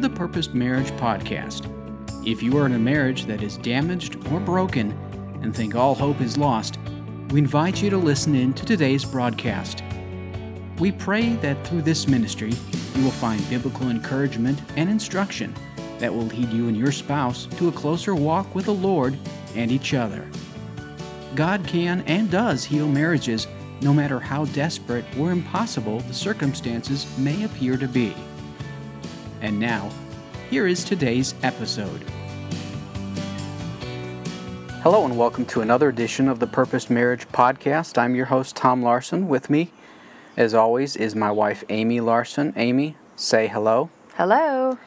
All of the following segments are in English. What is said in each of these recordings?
the Purposed Marriage Podcast. If you are in a marriage that is damaged or broken and think all hope is lost, we invite you to listen in to today's broadcast. We pray that through this ministry, you will find biblical encouragement and instruction that will lead you and your spouse to a closer walk with the Lord and each other. God can and does heal marriages no matter how desperate or impossible the circumstances may appear to be. And now, here is today's episode. Hello, and welcome to another edition of the Purposed Marriage Podcast. I'm your host, Tom Larson. With me, as always, is my wife, Amy Larson. Amy, say hello. Hello.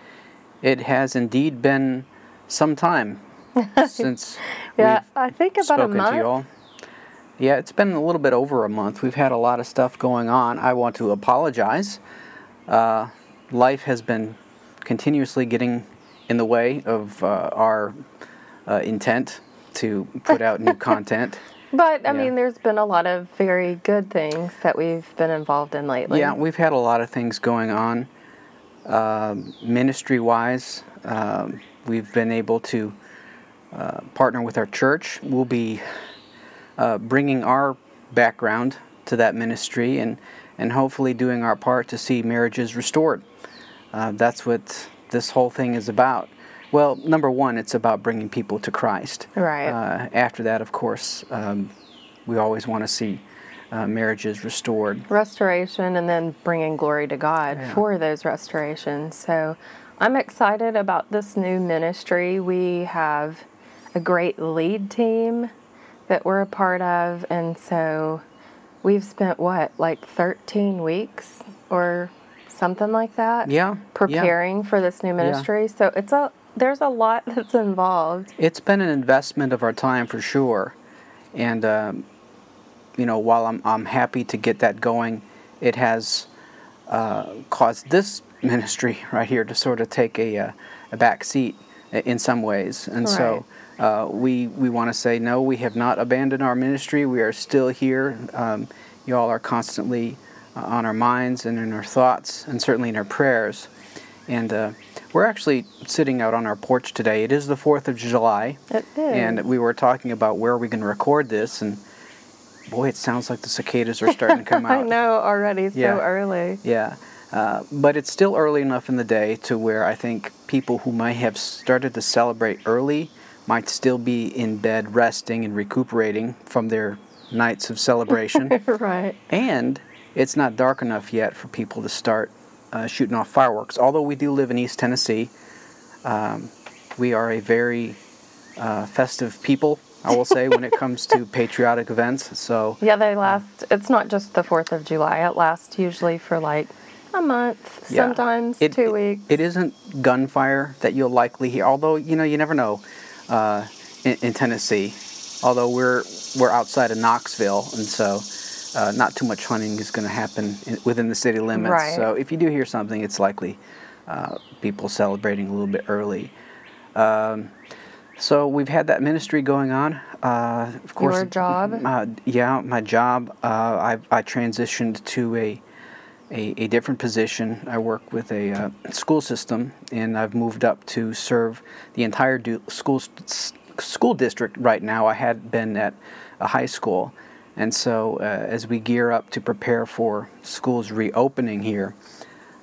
It has indeed been some time since Yeah, we've I think about a spoken month. to you all. Yeah, it's been a little bit over a month. We've had a lot of stuff going on. I want to apologize. Uh, life has been continuously getting in the way of uh, our uh, intent to put out new content. But I Yeah. mean, there's been a lot of very good things that we've been involved in lately. Yeah, we've had a lot of things going on. Um, ministry wise, um, we've been able to uh, partner with our church. We'll be uh, bringing our background to that ministry and, and hopefully doing our part to see marriages restored. Uh, that's what this whole thing is about. Well, number one, it's about bringing people to Christ. Right. Uh, after that, of course, um, we always want to see uh, marriages restored. Restoration and then bringing glory to God Yeah. for those restorations. So I'm excited about this new ministry. We have a great lead team that we're a part of. And so we've spent what, like 13 weeks or something like that? Yeah. yeah. Preparing for this new ministry. So it's a, there's a lot that's involved. It's been an investment of our time for sure, and um, you know, while I'm I'm happy to get that going, it has uh, caused this ministry right here to sort of take a uh, a back seat in some ways, and so. Uh, we we want to say no. We have not abandoned our ministry. We are still here. Um, you all are constantly on our minds and in our thoughts, and certainly in our prayers. And uh, we're actually sitting out on our porch today. It is the 4th of July. It is. And we were talking about where we going to record this. And boy, it sounds like the cicadas are starting to come out. I know already so Yeah. early. Yeah. Uh, but it's still early enough in the day to where I think people who might have started to celebrate early might still be in bed resting and recuperating from their nights of celebration. right. and it's not dark enough yet for people to start uh, shooting off fireworks. Although we do live in East Tennessee, um, we are a very uh, festive people, I will say, when it comes to patriotic events. So, Yeah, they last. It's not just the Fourth of July. It lasts usually for like a month, yeah. sometimes It- two it- weeks. It isn't gunfire that you'll likely hear, although, you know, you never know uh, in, in Tennessee. Although we're, we're outside of Knoxville, and so uh, not too much hunting is going to happen in, within the city limits. Right. So if you do hear something, it's likely uh, people celebrating a little bit early. Um, so we've had that ministry going on. Uh, of course, Your job? Uh, yeah, my job. Uh, I, I transitioned to a, a a different position. I work with a uh, school system, and I've moved up to serve the entire du- school s- school district right now. I had been at a high school, and so uh, as we gear up to prepare for schools reopening here,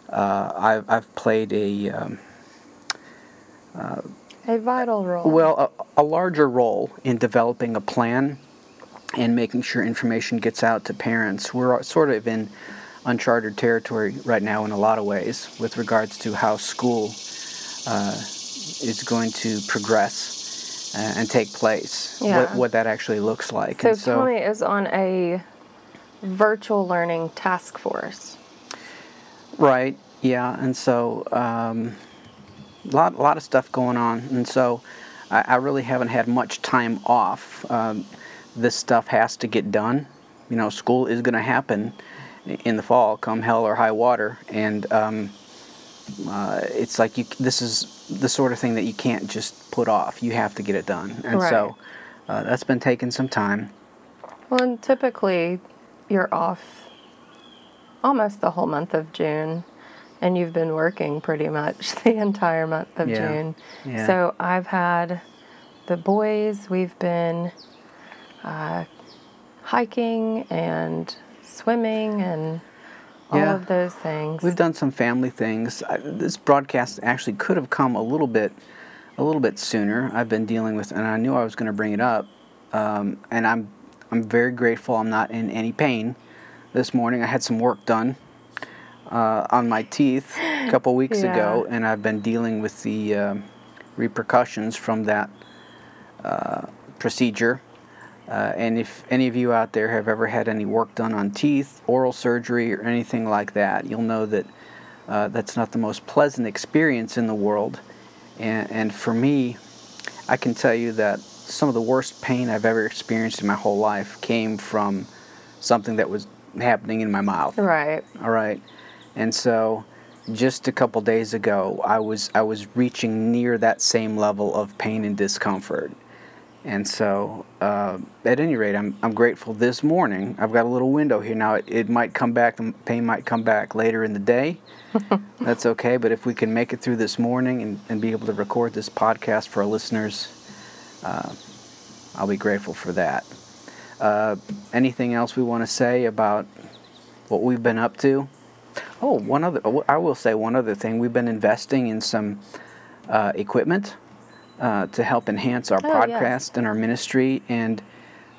uh, I've I've played a um, a vital role. well, a, a larger role in developing a plan and making sure information gets out to parents. We're sort of in uncharted territory right now in a lot of ways with regards to how school uh, is going to progress uh, and take place, Yeah. what, what that actually looks like. so, and so Tommy is on a virtual learning task force. Right. Yeah. And so, um, a lot, lot of stuff going on. And so, I, I really haven't had much time off. Um, this stuff has to get done. You know, school is going to happen in the fall, come hell or high water. And um, uh, it's like you. This is the sort of thing that you can't just put off. You have to get it done. And so, uh, that's been taking some time. Well, and typically you're off almost the whole month of June. and you've been working pretty much the entire month of Yeah. June. Yeah. So I've had the boys, we've been uh, hiking and swimming and all Yeah. of those things. We've done some family things. I, this broadcast actually could have come a little bit, a little bit sooner. I've been dealing with, and I knew I was going to bring it up, um, and I'm, I'm very grateful. I'm not in any pain. This morning I had some work done uh, on my teeth a couple weeks ago, and I've been dealing with the um, repercussions from that uh, procedure. Uh, and if any of you out there have ever had any work done on teeth, oral surgery, or anything like that, you'll know that uh, that's not the most pleasant experience in the world. And, and for me, I can tell you that some of the worst pain I've ever experienced in my whole life came from something that was happening in my mouth. right. All right. And so just a couple days ago, I was I was reaching near that same level of pain and discomfort. And so, uh, at any rate, I'm, I'm grateful this morning. I've got a little window here now. It, it might come back, the pain might come back later in the day. That's okay. But if we can make it through this morning and, and be able to record this podcast for our listeners, uh, I'll be grateful for that. Uh, anything else we want to say about what we've been up to? Oh, one other. I will say one other thing. We've been investing in some uh, equipment uh, to help enhance our Oh, podcast yes. and our ministry, and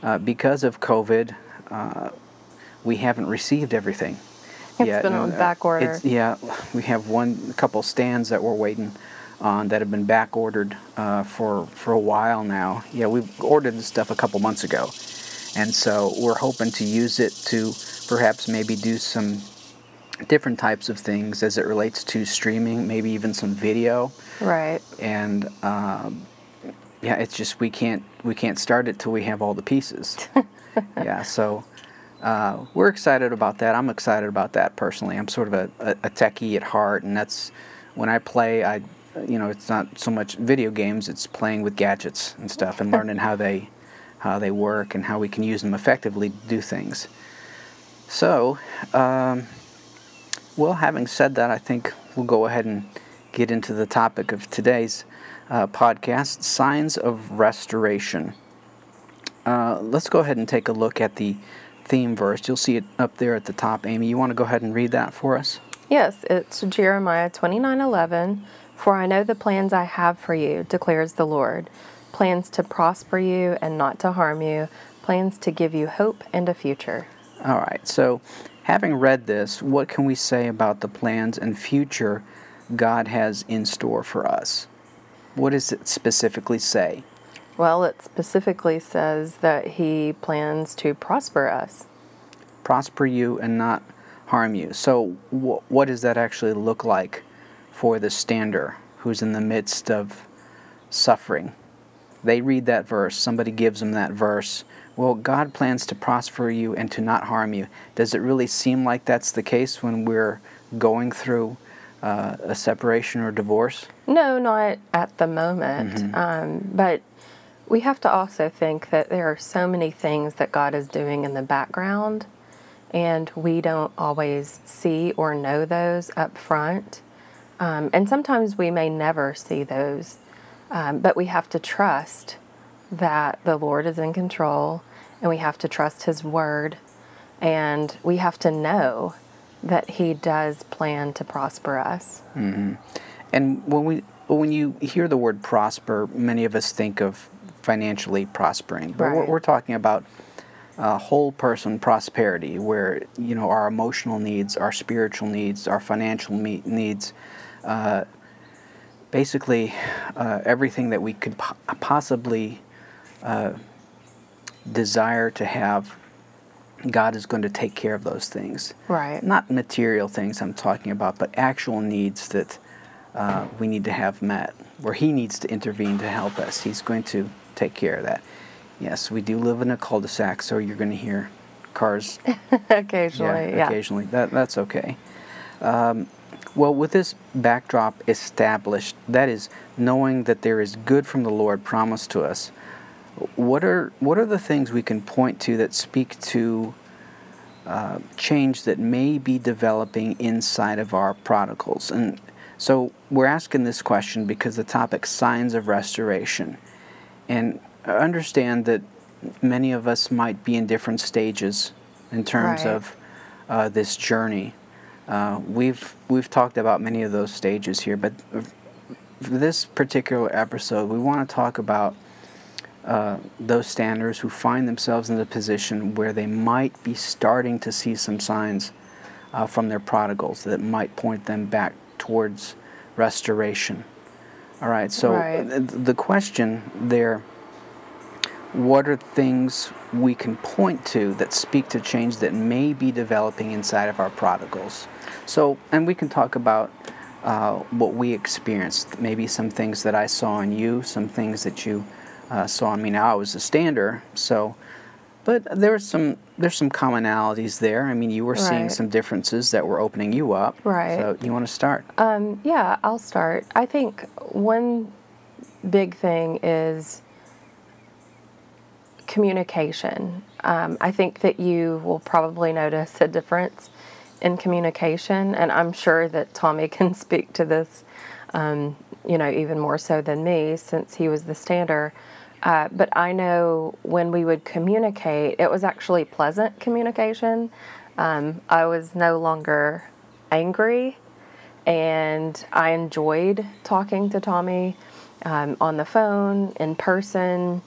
uh, because of COVID, uh, we haven't received everything. It's yet. been on Uh, back order. it's- yeah, we have one couple stands that we're waiting on that have been back ordered uh, for for a while now. Yeah, we've ordered this stuff a couple months ago, and so we're hoping to use it to perhaps maybe do some different types of things as it relates to streaming, maybe even some video. Right. And um, yeah, it's just we can't we can't start it till we have all the pieces. yeah, so. Uh, we're excited about that. I'm excited about that personally. I'm sort of a, a, a techie at heart, and that's when I play. I, you know, it's not so much video games; it's playing with gadgets and stuff, and learning how they, how they work, and how we can use them effectively to do things. So, um, well, having said that, I think we'll go ahead and get into the topic of today's uh, podcast: signs of restoration. Uh, let's go ahead and take a look at the theme verse. You'll see it up there at the top. Amy, you want to go ahead and read that for us? Yes, it's Jeremiah 29:11. For I know the plans I have for you, declares the Lord, plans to prosper you and not to harm you, plans to give you hope and a future. All right. So, having read this, what can we say about the plans and future God has in store for us? What does it specifically say? Well, it specifically says that he plans to prosper us. Prosper you and not harm you. So, wh- what does that actually look like for the stander who's in the midst of suffering? They read that verse, somebody gives them that verse. Well, God plans to prosper you and to not harm you. Does it really seem like that's the case when we're going through uh, a separation or divorce? No, not at the moment. Um, but we have to also think that there are so many things that God is doing in the background, and we don't always see or know those up front. Um, and sometimes we may never see those, um, but we have to trust that the Lord is in control, and we have to trust His word, and we have to know that He does plan to prosper us. Mm-hmm. And when we when you hear the word prosper, many of us think of financially prospering, but we're, Right. we're talking about uh, whole person prosperity, where you know our emotional needs, our spiritual needs, our financial me- needs, uh, basically uh, everything that we could po- possibly uh, desire to have. God is going to take care of those things Right. not material things I'm talking about, but actual needs that uh, we need to have met, where He needs to intervene to help us. He's going to take care of that. Yes, we do live in a cul-de-sac, so you're going to hear cars occasionally, yeah. occasionally. That that's okay. Um, well, with this backdrop established, that is knowing that there is good from the Lord promised to us. What are what are the things we can point to that speak to uh, change that may be developing inside of our prodigals. And so we're asking this question because the topic signs of restoration. And understand that many of us might be in different stages in terms Right. of uh, this journey. Uh, we've we've talked about many of those stages here, but for this particular episode, we want to talk about uh, those standers who find themselves in a position where they might be starting to see some signs uh, from their prodigals that might point them back towards restoration. All right, so Right. th- the question there what are things we can point to that speak to change that may be developing inside of our prodigals? So, and we can talk about uh, what we experienced, maybe some things that I saw in you, some things that you uh, saw in me. Now I was a stander, so, but there's some there's some commonalities there. I mean, you were seeing Right. some differences that were opening you up. Right. So you want to start? Um, yeah, I'll start. I think one big thing is communication. Um, I think that you will probably notice a difference in communication, and I'm sure that Tommy can speak to this, um, you know, even more so than me since he was the stander. Uh, but I know when we would communicate, it was actually pleasant communication. Um, I was no longer angry and I enjoyed talking to Tommy um, on the phone, in person,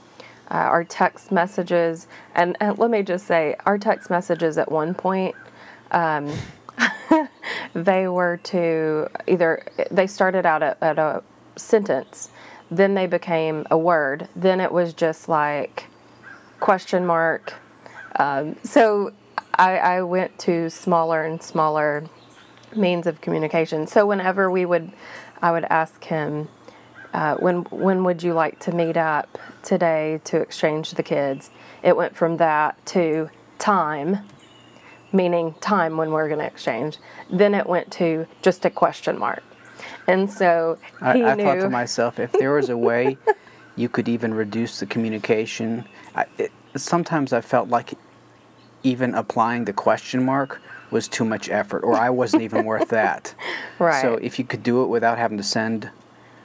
uh, our text messages. And, and let me just say, our text messages at one point, um, they were to either, they started out at, at a sentence, then they became a word, then it was just like question mark. Um, so I, I went to smaller and smaller means of communication. So whenever we would, I would ask him, uh, when when would you like to meet up today to exchange the kids? It went from that to time, meaning time when we're going to exchange. Then it went to just a question mark, and so I, I thought to myself, if there was a way you could even reduce the communication, I, it, sometimes I felt like even applying the question mark was too much effort, or I wasn't even worth that. right. So if you could do it without having to send,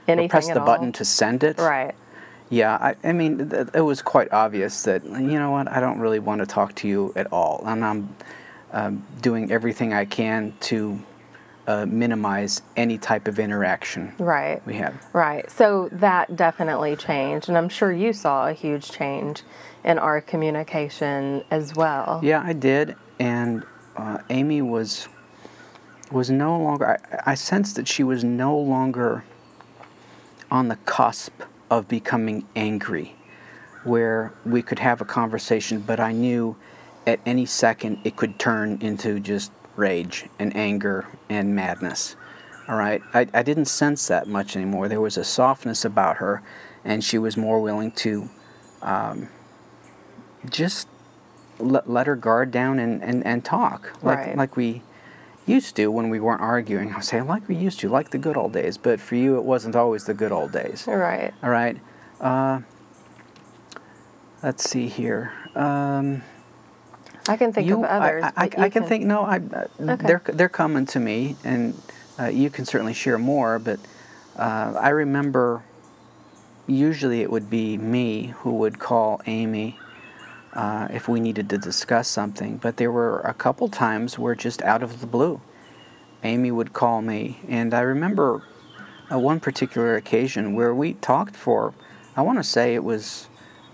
anything press the all. button to send it, Right. yeah, I, I mean, th- it was quite obvious that, you know what, I don't really want to talk to you at all. And I'm um, doing everything I can to uh, minimize any type of interaction Right. we have. Right. So that definitely changed. And I'm sure you saw a huge change in our communication as well. Yeah, I did, and uh, Amy was was no longer. I, I sensed that she was no longer on the cusp of becoming angry, where we could have a conversation, but I knew at any second it could turn into just rage and anger and madness. All right, I, I didn't sense that much anymore. There was a softness about her, and she was more willing to um, just let, let her guard down and, and, and talk like Right. like we used to when we weren't arguing. I say like we used to, like the good old days. But for you, it wasn't always the good old days. Right. All right. Uh, let's see here. Um, I can think you, of others. I, I, I you can think. No, I. Uh, They're they're coming to me, and uh, you can certainly share more. But uh, I remember. Usually, it would be me who would call Amy uh, if we needed to discuss something. But there were a couple times where just out of the blue, Amy would call me, and I remember uh, one particular occasion where we talked for. I want to say it was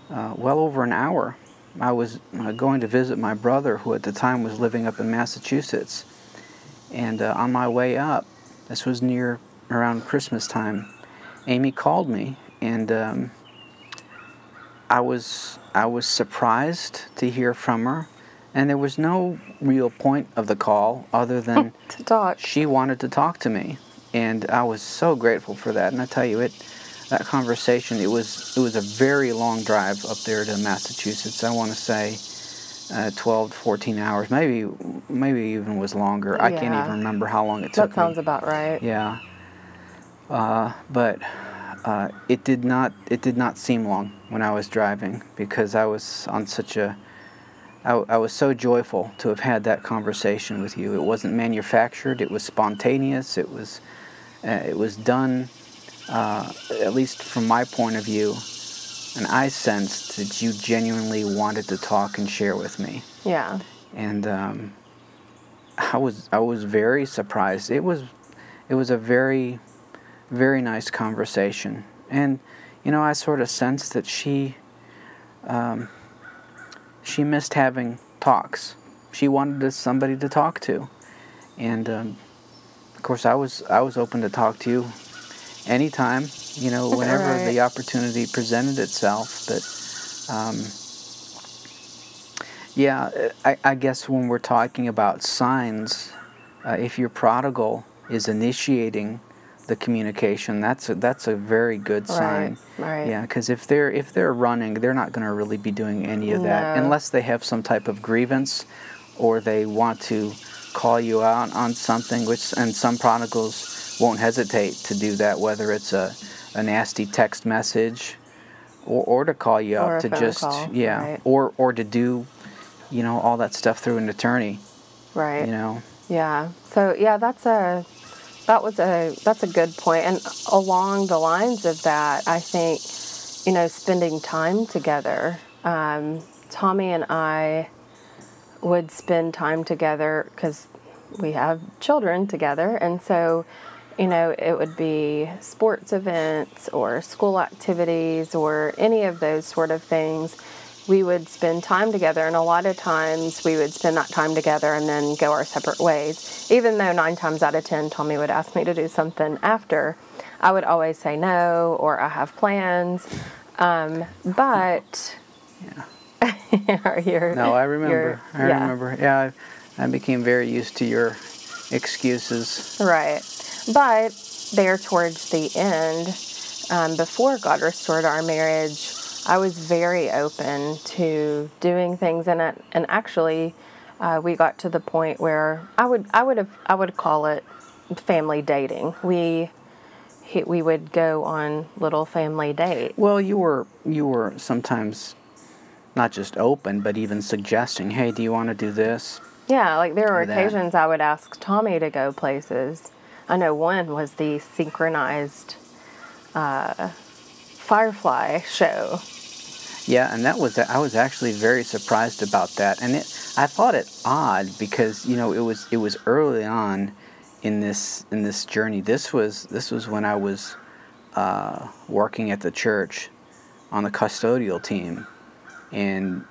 uh, well over an hour. I was uh, going to visit my brother, who at the time was living up in Massachusetts. And uh, on my way up, this was near around Christmas time, Amy called me, and um, I was I was surprised to hear from her. And there was no real point of the call other than to talk. she wanted to talk to me, and I was so grateful for that. And I tell you, it that conversation it was it was a very long drive up there to Massachusetts. I want to say uh, 12 to 14 hours, maybe maybe even was longer. I can't even remember how long it took. That sounds me. about right. Yeah. Uh, but uh, it did not it did not seem long when I was driving because I was on such a I, I was so joyful to have had that conversation with you. It wasn't manufactured. It was spontaneous. It was uh, it was done, uh, at least from my point of view, and I sensed that you genuinely wanted to talk and share with me. Yeah. And um, I was I was very surprised. It was it was a very very nice conversation, and you know I sort of sensed that she um, she missed having talks. She wanted somebody to talk to, and um, of course I was I was open to talk to you anytime. You know, whenever right. the opportunity presented itself. But um, yeah, I, I, guess when we're talking about signs, uh, if your prodigal is initiating the communication, that's a, that's a very good sign. Right. Right. Yeah, because if they're if they're running, they're not going to really be doing any of that no. unless they have some type of grievance, or they want to call you out on something. Which and some prodigals won't hesitate to do that, whether it's a a nasty text message, or, or to call you or up to just call, yeah, right. or or to do, you know, all that stuff through an attorney. Right. You know. Yeah. So yeah, that's a that was a that's a good point. And along the lines of that, I think you know spending time together. Um, Tommy and I would spend time together because we have children together, and so you know, it would be sports events or school activities or any of those sort of things. We would spend time together, and a lot of times we would spend that time together and then go our separate ways. Even though nine times out of ten, Tommy would ask me to do something after, I would always say no or I have plans. Um, but. Yeah. no, I remember. I yeah. remember. Yeah, I, I became very used to your excuses. Right. But there towards the end, um, before God restored our marriage, I was very open to doing things in it, and actually, uh, we got to the point where I would I would have I would call it family dating. We we would go on little family dates. Well, you were you were sometimes not just open, but even suggesting, "Hey, do you want to do this?" Yeah, like there were occasions I would ask Tommy to go places I know one was the synchronized uh, Firefly show. Yeah, and that was I was actually very surprised about that, and it I thought it odd because you know it was it was early on in this in this journey. This was this was when I was uh, working at the church on the custodial team, and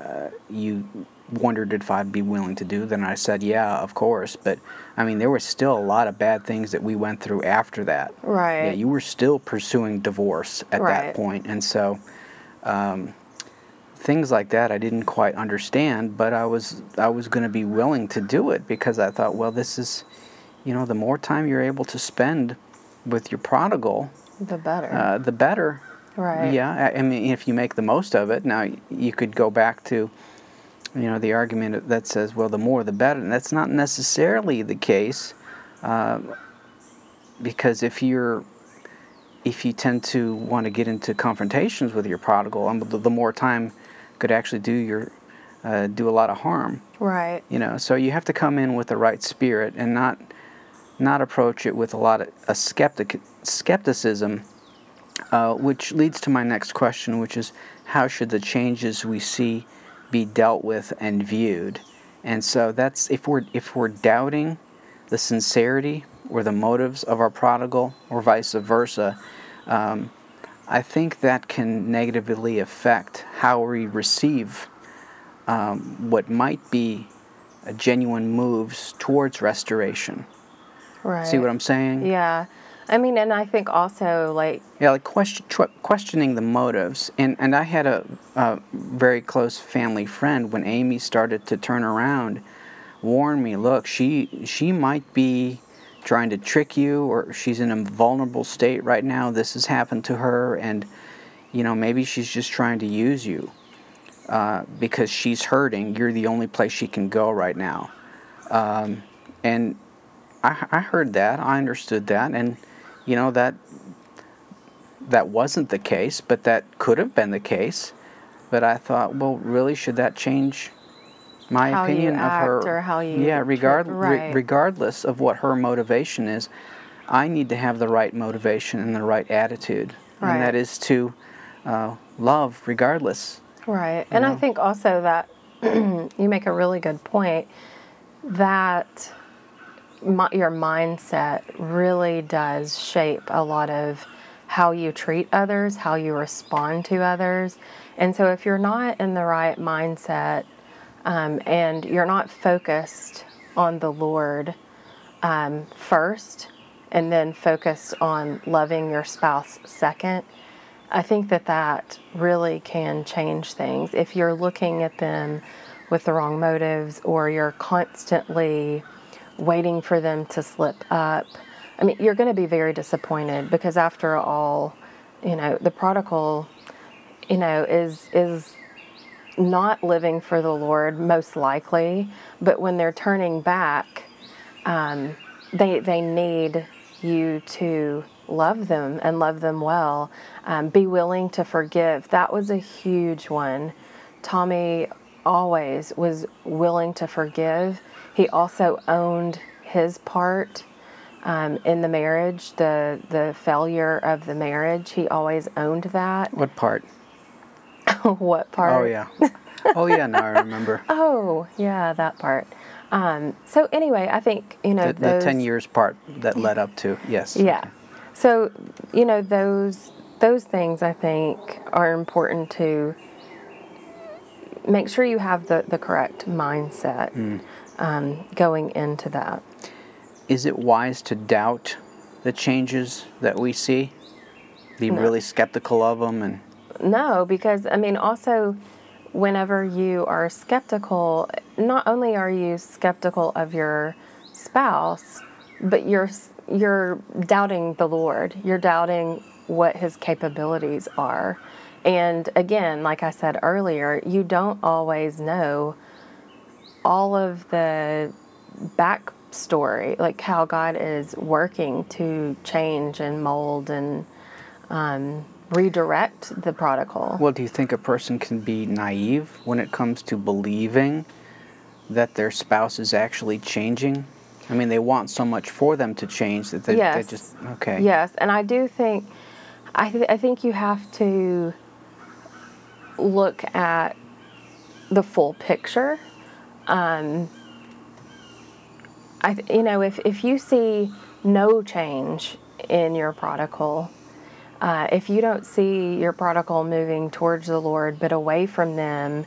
uh, you wondered if I'd be willing to do. Then I said, yeah, of course. But I mean, there was still a lot of bad things that we went through after that. Right. Yeah, you were still pursuing divorce at right. that point, and so um, things like that I didn't quite understand. But I was I was going to be willing to do it because I thought, well, this is, you know, the more time you're able to spend with your prodigal, the better. Uh, the better. Right. Yeah. I, I mean, if you make the most of it, now you could go back to you know, the argument that says, well, the more the better. And that's not necessarily the case, uh, because if you're if you tend to want to get into confrontations with your prodigal, um, the, the more time could actually do your uh, do a lot of harm. Right. You know, so you have to come in with the right spirit and not not approach it with a lot of a skeptic skepticism. Uh, which leads to my next question, which is how should the changes we see be dealt with and viewed. And so that's if we're if we're doubting the sincerity or the motives of our prodigal or vice versa, um, I think that can negatively affect how we receive um, what might be a genuine moves towards restoration. Right. See what I'm saying? Yeah. I mean, and I think also like yeah, like question, questioning the motives. And and I had a, a, very close family friend when Amy started to turn around, warn me. Look, she she might be trying to trick you, or she's in a vulnerable state right now. This has happened to her, and you know maybe she's just trying to use you uh, because she's hurting. You're the only place she can go right now, um, and I, I heard that. I understood that, and you know that that wasn't the case, but that could have been the case. But I thought, well, really, should that change my how opinion of her or how you yeah regard re- right. regardless of what her motivation is i need to have the right motivation and the right attitude Right. and that is to uh, love regardless Right. And I think also that you make a really good point that your mindset really does shape a lot of how you treat others, how you respond to others. And so if you're not in the right mindset um, and you're not focused on the Lord um, first and then focused on loving your spouse second, I think that that really can change things. If you're looking at them with the wrong motives or you're constantly waiting for them to slip up, I mean, you're going to be very disappointed because after all, you know, the prodigal, you know, is is not living for the Lord most likely, but when they're turning back, um, they they need you to love them and love them well. Um, be willing to forgive. That was a huge one. Tommy always was willing to forgive. He also owned his part um, in the marriage, the the failure of the marriage. He always owned that. what part what part? oh yeah oh yeah now i remember Oh, yeah, that part. Um, so anyway, I think you know the, the 10 years part that led up to yes Yeah. So, you know, those those things I think are important to make sure you have the, the correct mindset Hmm. Um, going into that. is it wise to doubt the changes that we see be No. really skeptical of them and No, because I mean, also, whenever you are skeptical, not only are you skeptical of your spouse, but you're you're doubting the Lord. You're doubting what His capabilities are, and again, like I said earlier, you don't always know all of the backstory, like how God is working to change and mold and um, redirect the prodigal. Well, do you think a person can be naive when it comes to believing that their spouse is actually changing? I mean, they want so much for them to change that they, they Yes. just okay. Yes, and I do think, I, th- I think you have to look at the full picture. Um, I, you know, if if you see no change in your prodigal, uh, if you don't see your prodigal moving towards the Lord but away from them,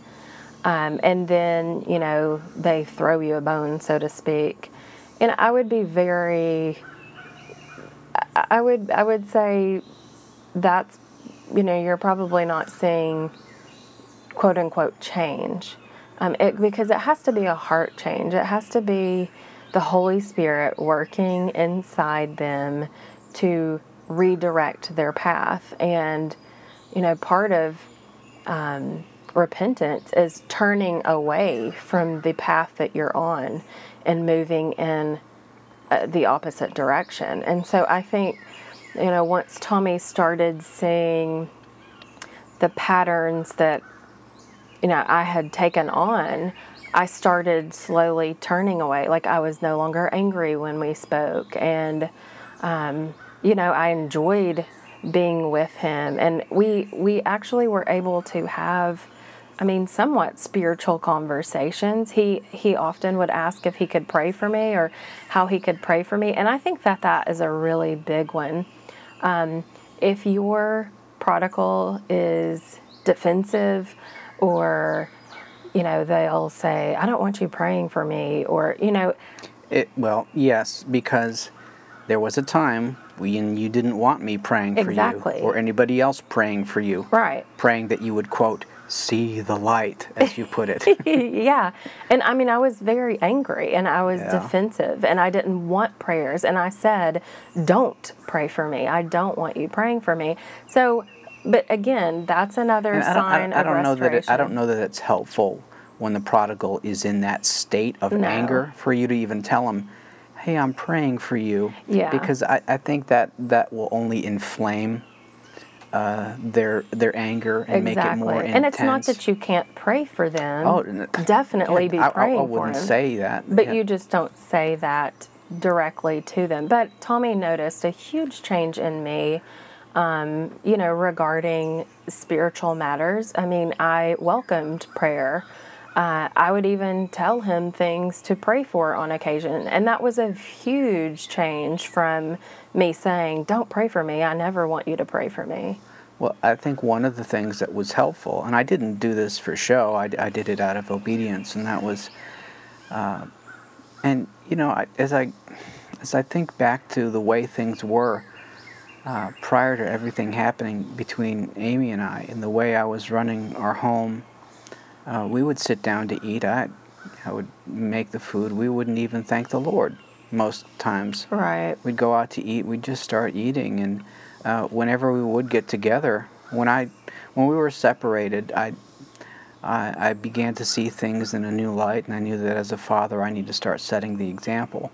um, and then you know they throw you a bone, so to speak, and I would be very I- would I would say that's you know you're probably not seeing quote unquote change um, it, because it has to be a heart change. It has to be the Holy Spirit working inside them to redirect their path. And you know part of um, repentance is turning away from the path that you're on and moving in uh, the opposite direction. And so I think, you know, once Tommy started seeing the patterns that, you know, I had taken on, I started slowly turning away. Like I was no longer angry when we spoke. And, um, you know, I enjoyed being with him. And we, we actually were able to have, I mean, somewhat spiritual conversations. He he often would ask if he could pray for me or how he could pray for me, and I think that that is a really big one. Um, if your prodigal is defensive, or you know they'll say, "I don't want you praying for me," or you know, It, well, yes, because there was a time when you didn't want me praying for Exactly. you or anybody else praying for you. right? Praying that you would quote see the light, as you put it. yeah. And I mean, I was very angry and I was Yeah. defensive and I didn't want prayers. And I said, don't pray for me. I don't want you praying for me. So, but again, that's another And I don't, I sign don't, I don't of know that it, I don't know that it's helpful when the prodigal is in that state of No. anger for you to even tell him, "Hey, I'm praying for you." Yeah. Because I, I think that that will only inflame uh, their their anger and exactly. make it more intense. And it's not that you can't pray for them. Oh, definitely yeah, be I, praying I, I wouldn't for them. say that. But yeah. you just don't say that directly to them. But Tommy noticed a huge change in me, um, you know, regarding spiritual matters. I mean, I welcomed prayer. Uh, I would even tell him things to pray for on occasion. And that was a huge change from me saying, Don't pray for me. I never want you to pray for me. Well, I think one of the things that was helpful, and I didn't do this for show, I, I did it out of obedience, and that was, uh, and you know, I, as I as I think back to the way things were uh, prior to everything happening between Amy and I, and the way I was running our home, uh, we would sit down to eat. I I would make the food. We wouldn't even thank the Lord most times. Right. We'd go out to eat. We'd just start eating, and uh, whenever we would get together, when I when we were separated, I, I I began to see things in a new light, and I knew that as a father, I need to start setting the example.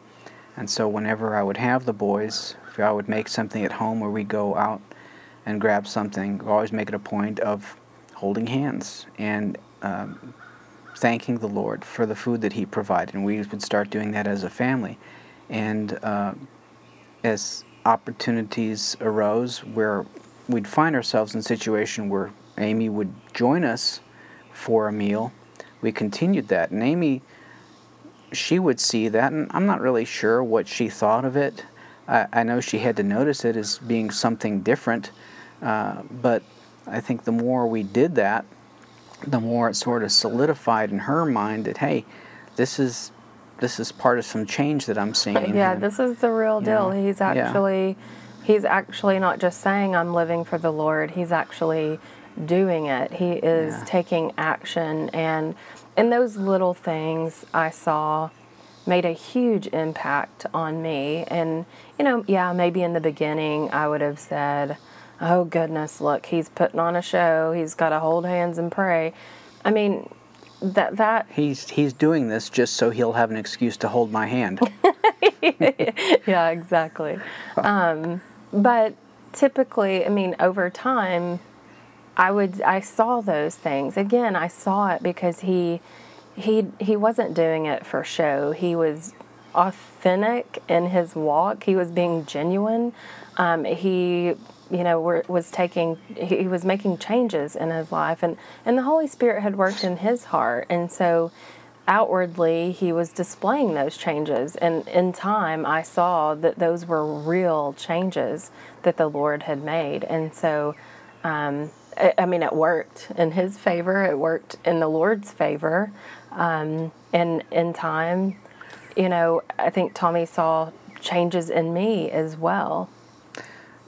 And so, whenever I would have the boys, if I would make something at home, or we go out and grab something, always make it a point of holding hands and um, thanking the Lord for the food that He provided. And we would start doing that as a family. And uh, as opportunities arose where we'd find ourselves in a situation where Amy would join us for a meal, we continued that. And Amy, she would see that, and I'm not really sure what she thought of it. I, I know she had to notice it as being something different, uh, but I think the more we did that, the more it sort of solidified in her mind that hey, this is this is part of some change that I'm seeing. Yeah, here. this is the real deal. Yeah. He's Yeah. actually he's actually not just saying I'm living for the Lord. He's actually doing it. He is Yeah. taking action and and those little things I saw made a huge impact on me and you know, yeah, maybe in the beginning I would have said, "Oh goodness, look, he's putting on a show. He's got to hold hands and pray." I mean, that that He's he's doing this just so he'll have an excuse to hold my hand. yeah, exactly. Um, but typically, I mean, over time, I would I saw those things again. I saw it because he he he wasn't doing it for show. He was authentic in his walk. He was being genuine. Um, he you know were, was taking he he was making changes in his life and and the holy spirit had worked in his heart and so outwardly he was displaying those changes and in time i saw that those were real changes that the lord had made and so um, I, I mean it worked in his favor it worked in the lord's favor um, and in time you know i think tommy saw changes in me as well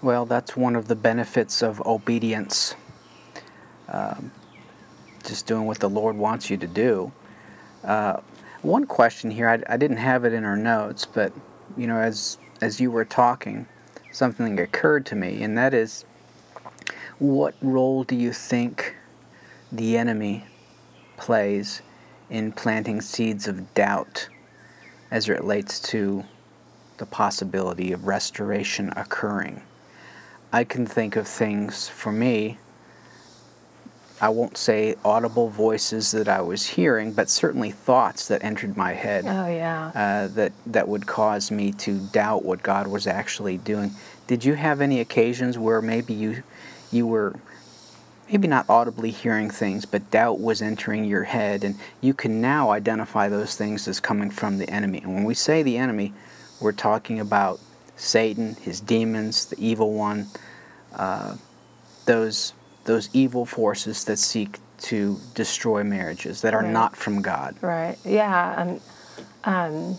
Well, that's one of the benefits of obedience. Um, just doing what the Lord wants you to do. Uh, one question here, I, I didn't have it in our notes, but you know, as as you were talking, something occurred to me, and that is, what role do you think the enemy plays in planting seeds of doubt as it relates to the possibility of restoration occurring? I can think of things for me. I won't say audible voices that I was hearing, but certainly thoughts that entered my head oh yeah uh, that that would cause me to doubt what God was actually doing. Did you have any occasions where maybe you you were maybe not audibly hearing things, but doubt was entering your head, and you can now identify those things as coming from the enemy? And when we say the enemy, we're talking about Satan, his demons, the evil one, uh, those those evil forces that seek to destroy marriages that are Right. not from God. Right. Yeah. Um, um,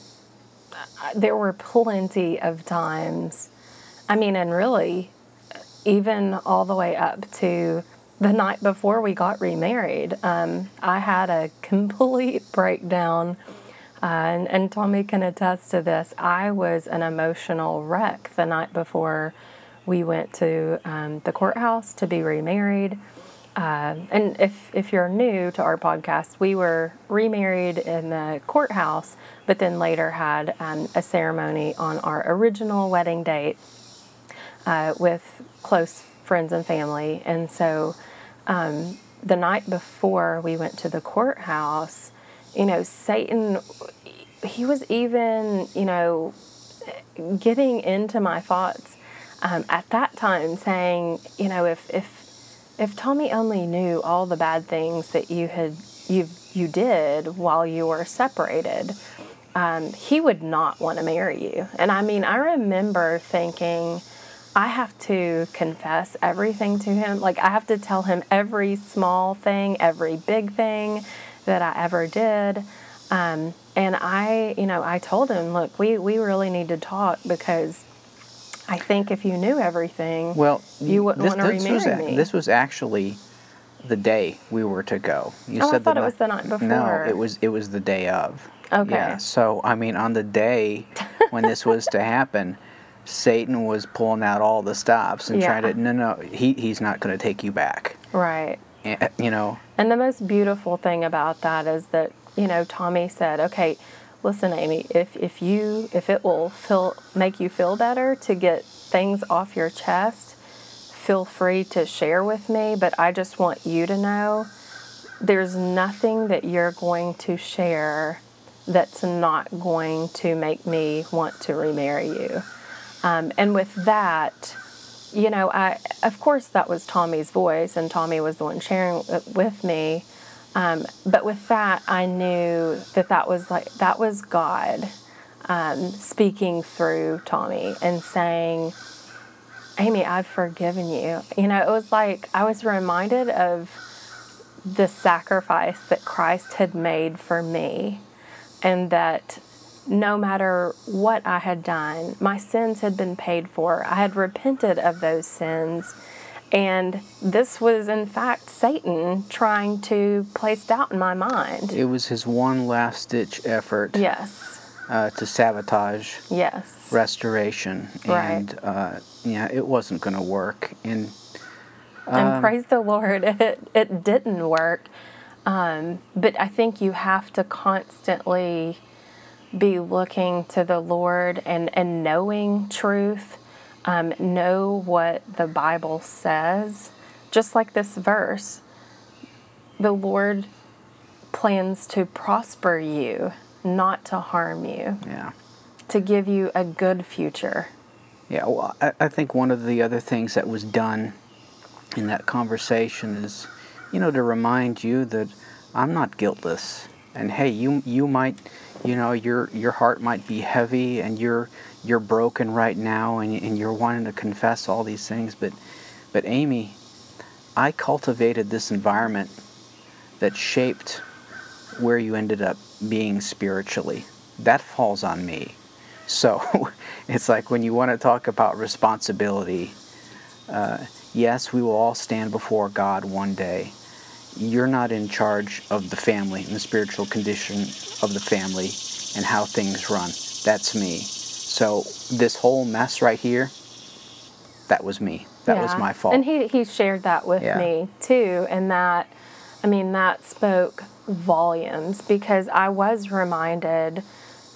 there were plenty of times. I mean, and really, even all the way up to the night before we got remarried, um, I had a complete breakdown. Uh, and, and Tommy can attest to this. I was an emotional wreck the night before we went to um, the courthouse to be remarried. Uh, and if, if you're new to our podcast, we were remarried in the courthouse, but then later had um, a ceremony on our original wedding date uh, with close friends and family. And so um, the night before we went to the courthouse, you know, Satan, he was even, you know, getting into my thoughts um, at that time, saying, you know, if if if Tommy only knew all the bad things that you had you you did while you were separated, um, he would not want to marry you. And I mean, I remember thinking, I have to confess everything to him. Like I have to tell him every small thing, every big thing that I ever did. Um, and I, you know, I told him, look, we, we really need to talk because I think if you knew everything, well, you wouldn't this, want to this remarry was a- me. This was actually the day we were to go. You Oh, I said thought it was the night before. No, it was it was the day of. Okay. Yeah. So I mean, on the day when this was to happen, Satan was pulling out all the stops and trying to. No, no, he he's not going to take you back. right. And, you know. And the most beautiful thing about that is that, you know, Tommy said, okay, listen, Amy, if, if you, if it will feel, make you feel better to get things off your chest, feel free to share with me. But I just want you to know there's nothing that you're going to share that's not going to make me want to remarry you. Um, and with that, you know, I of course that was Tommy's voice, and Tommy was the one sharing it with me. Um, but with that, I knew that that was like that was God um, speaking through Tommy and saying, "Amy, I've forgiven you." You know, it was like I was reminded of the sacrifice that Christ had made for me, and that no matter what I had done, my sins had been paid for. I had repented of those sins. And this was, in fact, Satan trying to place doubt in my mind. It was his one last ditch effort Yes, uh, to sabotage yes. restoration, Right. and uh, yeah, it wasn't going to work. And and praise the Lord, it, it didn't work. Um, but I think you have to constantly be looking to the Lord and, and knowing truth, um, know what the Bible says. Just like this verse, the Lord plans to prosper you, not to harm you, yeah. to give you a good future. Yeah, well, I, I think one of the other things that was done in that conversation is, you know, to remind you that I'm not guiltless, and hey, you you might, you know, your your heart might be heavy, and you're you're broken right now, and and you're wanting to confess all these things, but but Amy, I cultivated this environment that shaped where you ended up being spiritually. That falls on me. So it's like when you want to talk about responsibility, uh, yes, we will all stand before God one day. You're not in charge of the family and the spiritual condition of the family and how things run. That's me. So this whole mess right here, that was me. That was my fault. And he, he shared that with Yeah. me too. And that, I mean, that spoke volumes because I was reminded,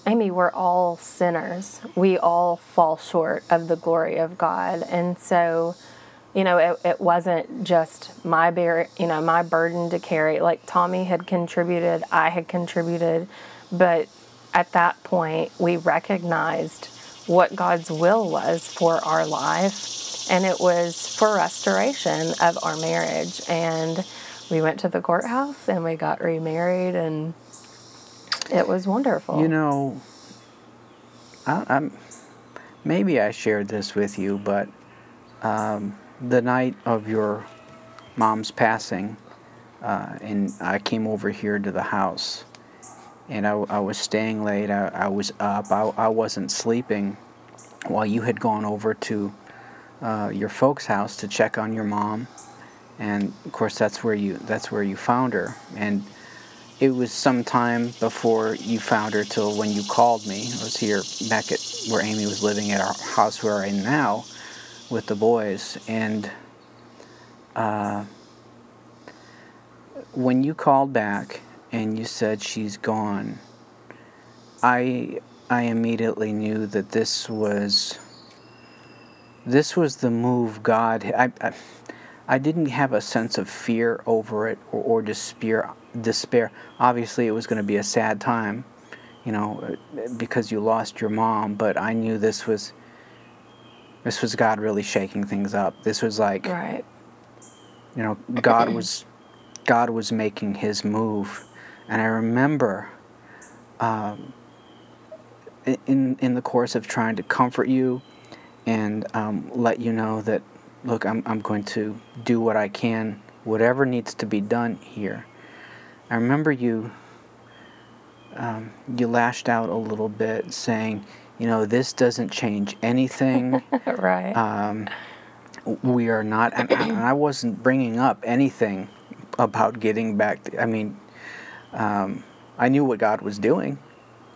Amy, we're all sinners. We all fall short of the glory of God. And so, you know, it, it wasn't just my bear, you know, my burden to carry. Like Tommy had contributed, I had contributed, but at that point we recognized what God's will was for our life, and it was for restoration of our marriage. And we went to the courthouse and we got remarried, and it was wonderful. You know, I, I'm maybe I shared this with you, but um, the night of your mom's passing, uh, and I came over here to the house, and I, I was staying late. I, I was up. I, I wasn't sleeping while you had gone over to uh, your folks' house to check on your mom, and of course that's where you that's where you found her and it was some time before you found her till when you called me. I was here back at where Amy was living at our house where I'm now with the boys. And uh, when you called back and you said she's gone, I I immediately knew that this was this was the move God. I, I, I didn't have a sense of fear over it or, or despair. Despair. Obviously, it was going to be a sad time, you know, because you lost your mom. But I knew this was. This was God really shaking things up. This was like, Right. you know, God was, God was making His move, and I remember, um, in in the course of trying to comfort you, and um, let you know that, look, I'm I'm going to do what I can, whatever needs to be done here. I remember you. Um, you lashed out a little bit, saying, you know, this doesn't change anything. right. um, we are not and, and i wasn't bringing up anything about getting back to, i mean um, i knew what god was doing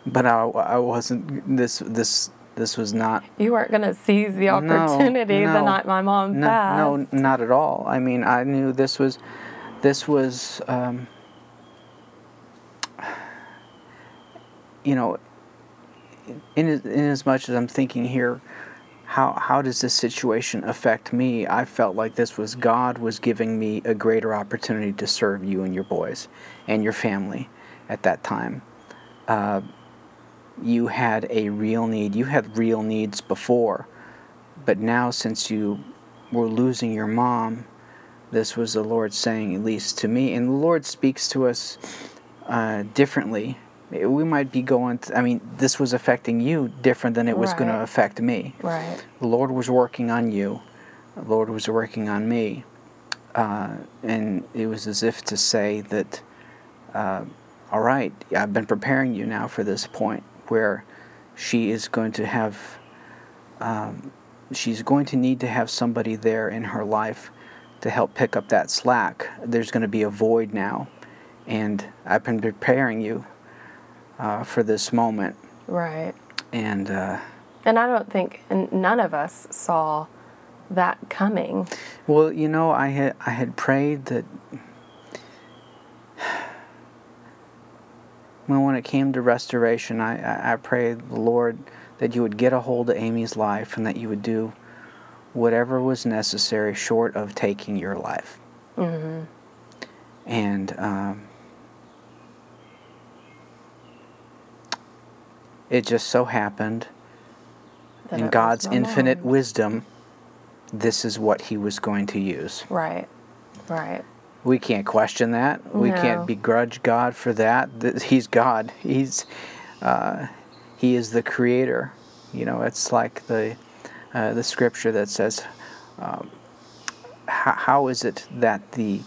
but I, I wasn't this this this was not you weren't going to seize the No, opportunity the night my mom no, passed. no not at all i mean i knew this was this was um, you know in, as- in as much as i'm thinking here how, how does this situation affect me? I felt like this was God was giving me a greater opportunity to serve you and your boys and your family at that time. Uh, you had a real need. You had real needs before, but now since you were losing your mom, this was the Lord saying, at least to me, and the Lord speaks to us uh, differently. We might be going. I mean, this was affecting you different than it was going to affect me. Right. The Lord was working on you. The Lord was working on me. Uh, and it was as if to say that, uh, all right, I've been preparing you now for this point where she is going to have, um, she's going to need to have somebody there in her life to help pick up that slack. There's going to be a void now. And I've been preparing you uh, for this moment. Right. And, uh, And I don't think and none of us saw that coming. Well, you know, I had I had prayed that when when it came to restoration, I I, I prayed the Lord that you would get a hold of Amy's life and that you would do whatever was necessary short of taking your life. Mm-hmm. And um, it just so happened, That in God's infinite wisdom, this is what He was going to use. Right. Right. We can't question that. We No. can't begrudge God for that. He's God. He's uh, He is the Creator. You know, it's like the uh, the scripture that says, um, how, "How is it that the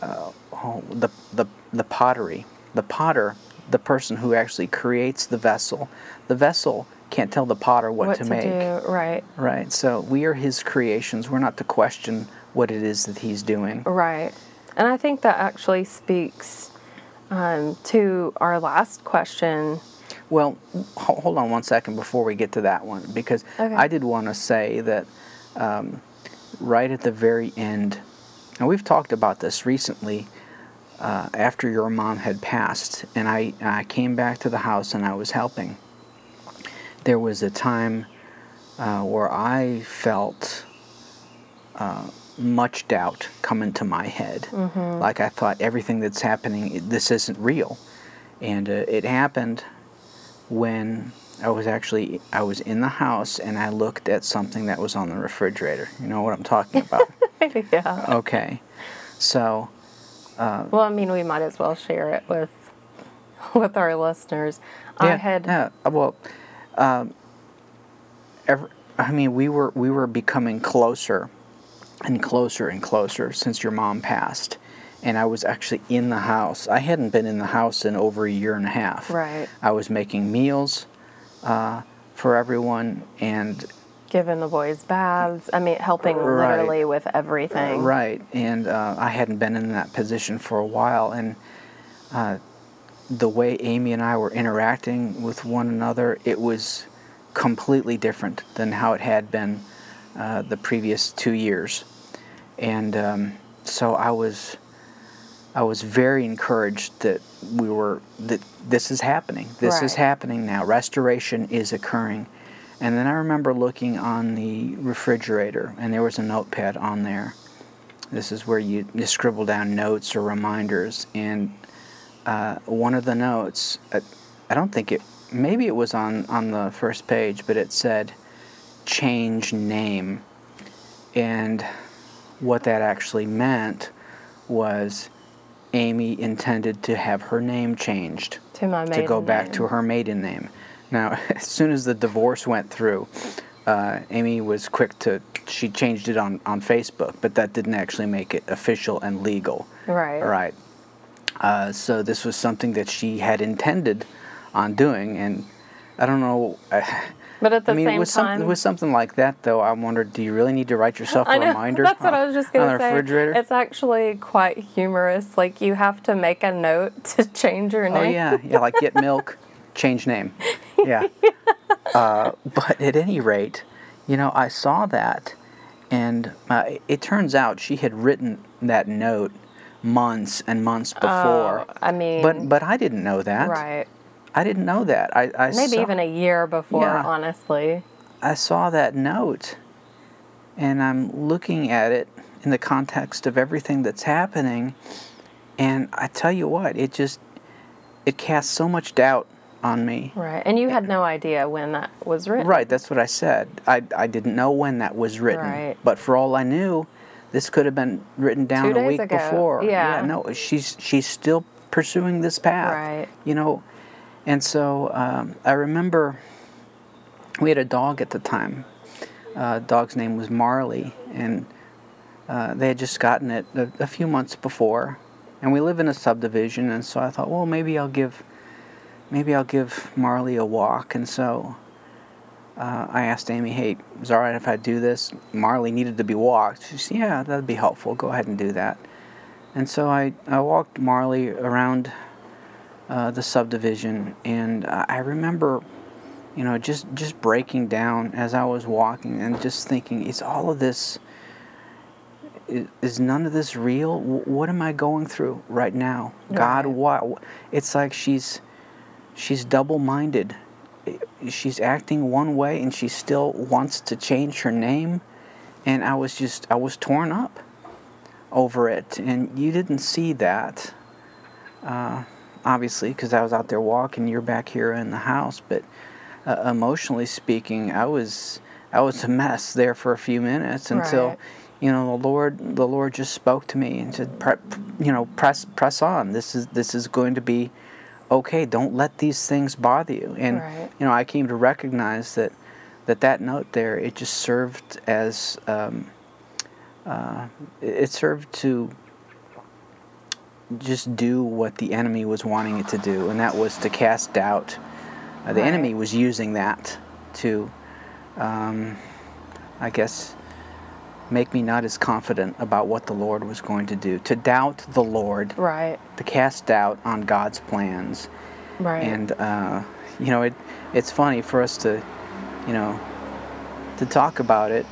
uh, oh, the the the pottery, the potter, the person who actually creates the vessel, the vessel can't tell the potter what, to, make." do. Right. Right. So we are His creations. We're not to question what it is that He's doing. Right. And I think that actually speaks um, to our last question. Well, hold on one second before we get to that one, because Okay. I did want to say that um, right at the very end, and we've talked about this recently. Uh, after your mom had passed, and I, I came back to the house and I was helping. There was a time uh, where I felt uh, much doubt come into my head. Like I thought everything that's happening, this isn't real. And uh, it happened when I was actually I was in the house and I looked at something that was on the refrigerator. You know what I'm talking about? yeah. okay. So, Well, I mean, we might as well share it with with our listeners. I had yeah, uh, well, um, ever, I mean, we were we were becoming closer and closer and closer since your mom passed, and I was actually in the house. I hadn't been in the house in over a year and a half. Right. I was making meals uh, for everyone, and given the boys baths. I mean, helping Right. literally with everything. Right, and uh, I hadn't been in that position for a while, and uh, the way Amy and I were interacting with one another, it was completely different than how it had been uh, the previous two years, and um, so I was. I was very encouraged that we were that this is happening. This is happening now. Restoration is occurring, And then I remember looking on the refrigerator, and there was a notepad on there. This is where you, you scribble down notes or reminders. And uh, one of the notes, uh, I don't think it, maybe it was on, on the first page, but it said, change name. And what that actually meant was Amy intended to have her name changed To to go back name. to her maiden name. Now, as soon as the divorce went through, uh, Amy was quick to she changed it on on Facebook, but that didn't actually make it official and legal. Right. All right. Uh, so this was something that she had intended on doing, and I don't know. I, But at the I mean, same with time, something with something like that, though, I wondered, do you really need to write yourself a know reminder? that's what on- I was just gonna the say. refrigerator. It's actually quite humorous. Like you have to make a note to change your name. Oh yeah, yeah, like get milk, change name. Yeah. Uh, but at any rate, you know, I saw that, and uh, it turns out she had written that note months and months before. Oh, I mean, but but I didn't know that. right. I didn't know that. I, I Maybe saw, even a year before, Yeah. honestly. I saw that note, and I'm looking at it in the context of everything that's happening, and I tell you what, it just it casts so much doubt on me. Right. And you had no idea when that was written. Right, that's what I said. I, I didn't know when that was written. Right. But for all I knew, this could have been written down a week ago. before. Yeah. no, she's she's still pursuing this path. Right. You know, and so um, I remember we had a dog at the time. Uh, dog's name was Marley, and uh, they had just gotten it a, a few months before. And we live in a subdivision, and so I thought, well, maybe I'll give maybe I'll give Marley a walk. And so uh, I asked Amy, hey, is it all right if I do this? Marley needed to be walked. She said, yeah, that'd be helpful. Go ahead and do that. And so I, I walked Marley around uh, the subdivision, and I remember, you know, just, just breaking down as I was walking and just thinking, is all of this, is, is none of this real? Wh- What am I going through right now? God, what? It's like she's, she's double-minded. She's acting one way and she still wants to change her name. And i was just i was torn up over it. And you didn't see that uh, obviously because i was out there walking you're back here in the house. But uh, emotionally speaking i was i was a mess there for a few minutes until Right. you know the lord the lord just spoke to me and said "Pre- you know press press on. This is this is going to be okay don't let these things bother you and Right. you know i came to recognize that that that note there it just served as um, uh, it served to just do what the enemy was wanting it to do and that was to cast doubt uh, the Right. enemy was using that to um, i guess make me not as confident about what the lord was going to do to doubt the lord Right. to cast doubt on God's plans. Right. And uh, you know, it it's funny for us to, you know, to talk about it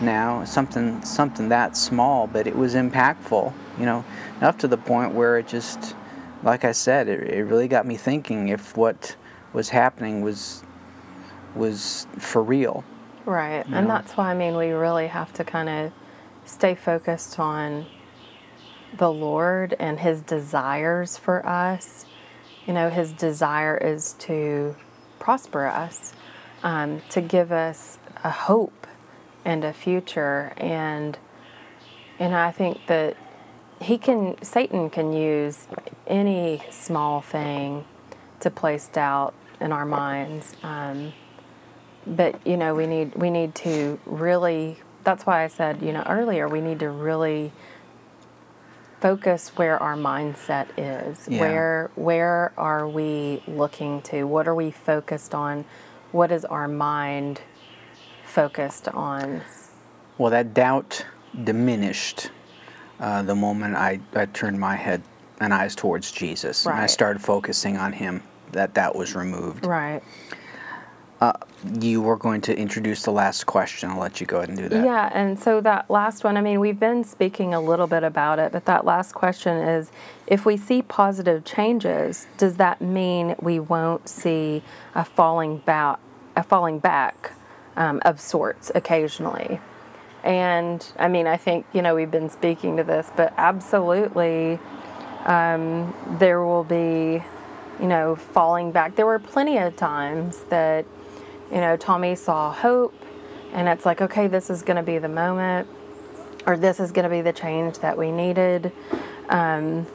now. Something something that small, but it was impactful. You know, enough to the point where it just, like I said, it, it really got me thinking if what was happening was was for real. Right. And know? that's why I mean we really have to kind of stay focused on the Lord and his desires for us. You know, his desire is to prosper us, um, to give us a hope and a future and and I think that he can Satan can use any small thing to place doubt in our minds. Um, but you know we need we need to really that's why i said you know earlier we need to really focus where our mindset is Yeah. where where are we looking to what are we focused on what is our mind focused on Well, that doubt diminished uh, the moment I, I turned my head and eyes towards Jesus. And I started focusing on Him. That that was removed. right You were going to introduce the last question. I'll let you go ahead and do that. Yeah, and so that last one, I mean, we've been speaking a little bit about it, but that last question is if we see positive changes, does that mean we won't see a falling back a falling back um, of sorts occasionally. And I mean, I think, you know, we've been speaking to this, but absolutely um, there will be, you know, falling back. There were plenty of times that, you know, Tommy saw hope and it's like, okay, this is going to be the moment or this is going to be the change that we needed um,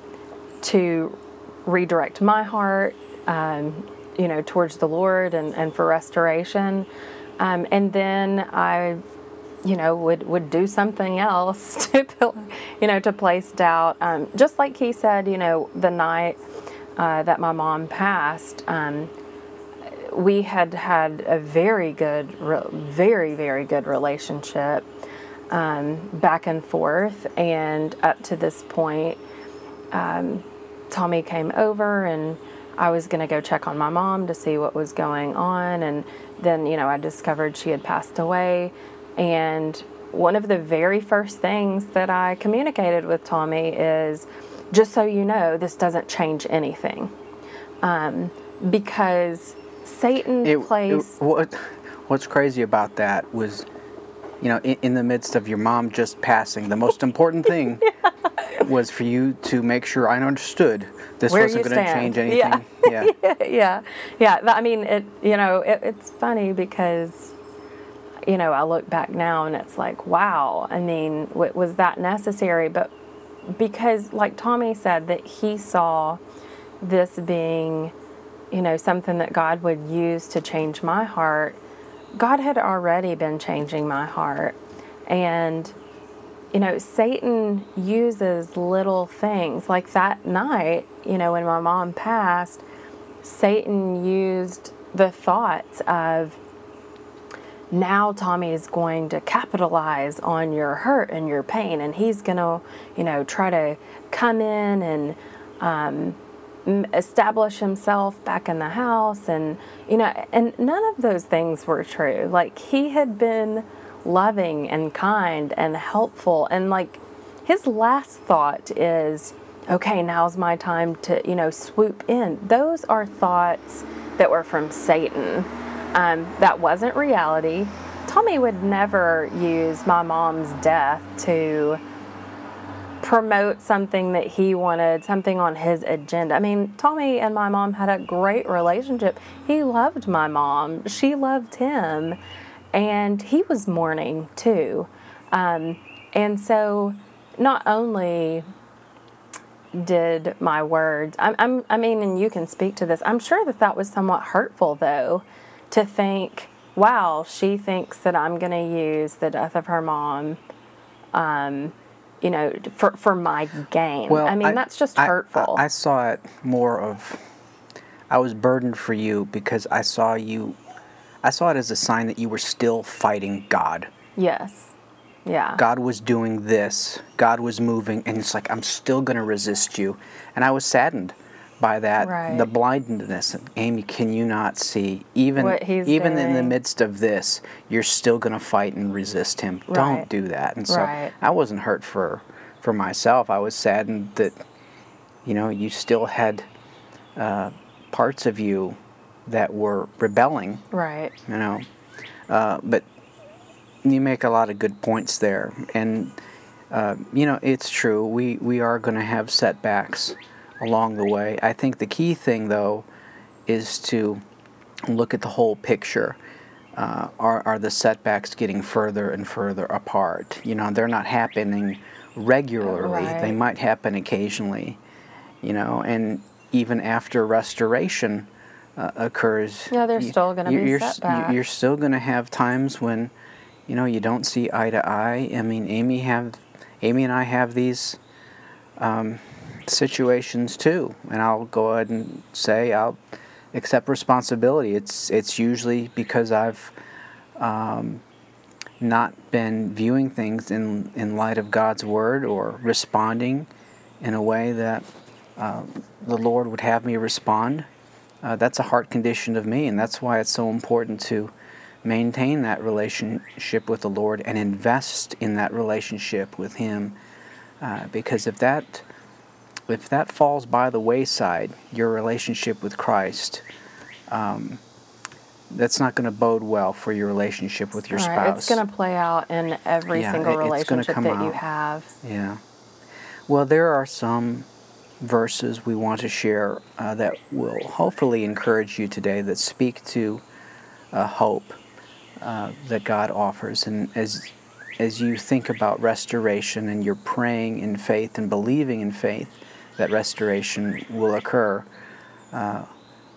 to redirect my heart, um, you know, towards the Lord and, and for restoration. Um, and then I, you know, would, would do something else to, you know, to place doubt. Um, just like he said, you know, the night uh, that my mom passed, um, we had had a very good, very, very good relationship um, back and forth. And up to this point, um, Tommy came over and I was going to go check on my mom to see what was going on. And then, you know, I discovered she had passed away. And one of the very first things that I communicated with Tommy is just so you know, this doesn't change anything. Um, because Satan it, plays. It, what, what's crazy about that was you know, in, in, the midst of your mom just passing, the most important thing yeah. was for you to make sure I understood this Where wasn't going to change anything. Yeah. Yeah. yeah. yeah. I mean, it. You know, it, it's funny because, you know, I look back now and it's like, wow. I mean, was that necessary? But because, like Tommy said, that he saw this being, you know, something that God would use to change my heart God had already been changing my heart. And, you know, Satan uses little things like that night, you know, when my mom passed, Satan used the thoughts of, now Tommy is going to capitalize on your hurt and your pain, and he's going to, you know, try to come in and um, establish himself back in the house and you know and none of those things were true. Like he had been loving and kind and helpful. And like his last thought is okay now's my time to you know swoop in. Those are thoughts that were from satan. Um, that wasn't reality. Tommy would never use my mom's death to promote something that he wanted, something on his agenda. I mean, Tommy and my mom had a great relationship. He loved my mom, she loved him, and he was mourning too. Um, and so, not only did my words, I'm, I'm, I mean, and you can speak to this, I'm sure that that was somewhat hurtful though, to think, wow, she thinks that I'm going to use the death of her mom. Um, you know, for, for my gain. Well, I mean, I, that's just hurtful. I, I, saw it more of, I was burdened for you because I saw you, I saw it as a sign that you were still fighting God. Yes. Yeah. God was doing this, God was moving, and it's like, I'm still going to resist you. And I was saddened by that right. the blindness amy can you not see? Even even doing. in the midst of this you're still going to fight and resist him. Right. don't do that. And so right. i wasn't hurt for for myself. I was saddened that you know you still had uh, parts of you that were rebelling right. you know? Uh, but you make a lot of good points there. And uh, you know it's true. We we are going to have setbacks along the way. I think the key thing, though, is to look at the whole picture. Uh, are, are the setbacks getting further and further apart? You know, they're not happening regularly, right. they might happen occasionally, you know, and even after restoration uh, occurs. Yeah, there's still going to be you're, setbacks. You're still going to have times when, you know, you don't see eye to eye. I mean, Amy have, Amy and I have these um, situations too, and I'll go ahead and say I'll accept responsibility. It's it's usually because I've um, not been viewing things in in light of God's word or responding in a way that uh, the Lord would have me respond. Uh, that's a heart condition of me, and that's why it's so important to maintain that relationship with the Lord and invest in that relationship with Him. Uh, because if that if that falls by the wayside, your relationship with Christ, um, that's not going to bode well for your relationship with your Right, spouse. It's going to play out in every Yeah, single it- relationship that you have. Yeah. Well, there are some verses we want to share uh, that will hopefully encourage you today that speak to uh, hope uh, that God offers. And as as you think about restoration and you're praying in faith and believing in faith that restoration will occur, uh,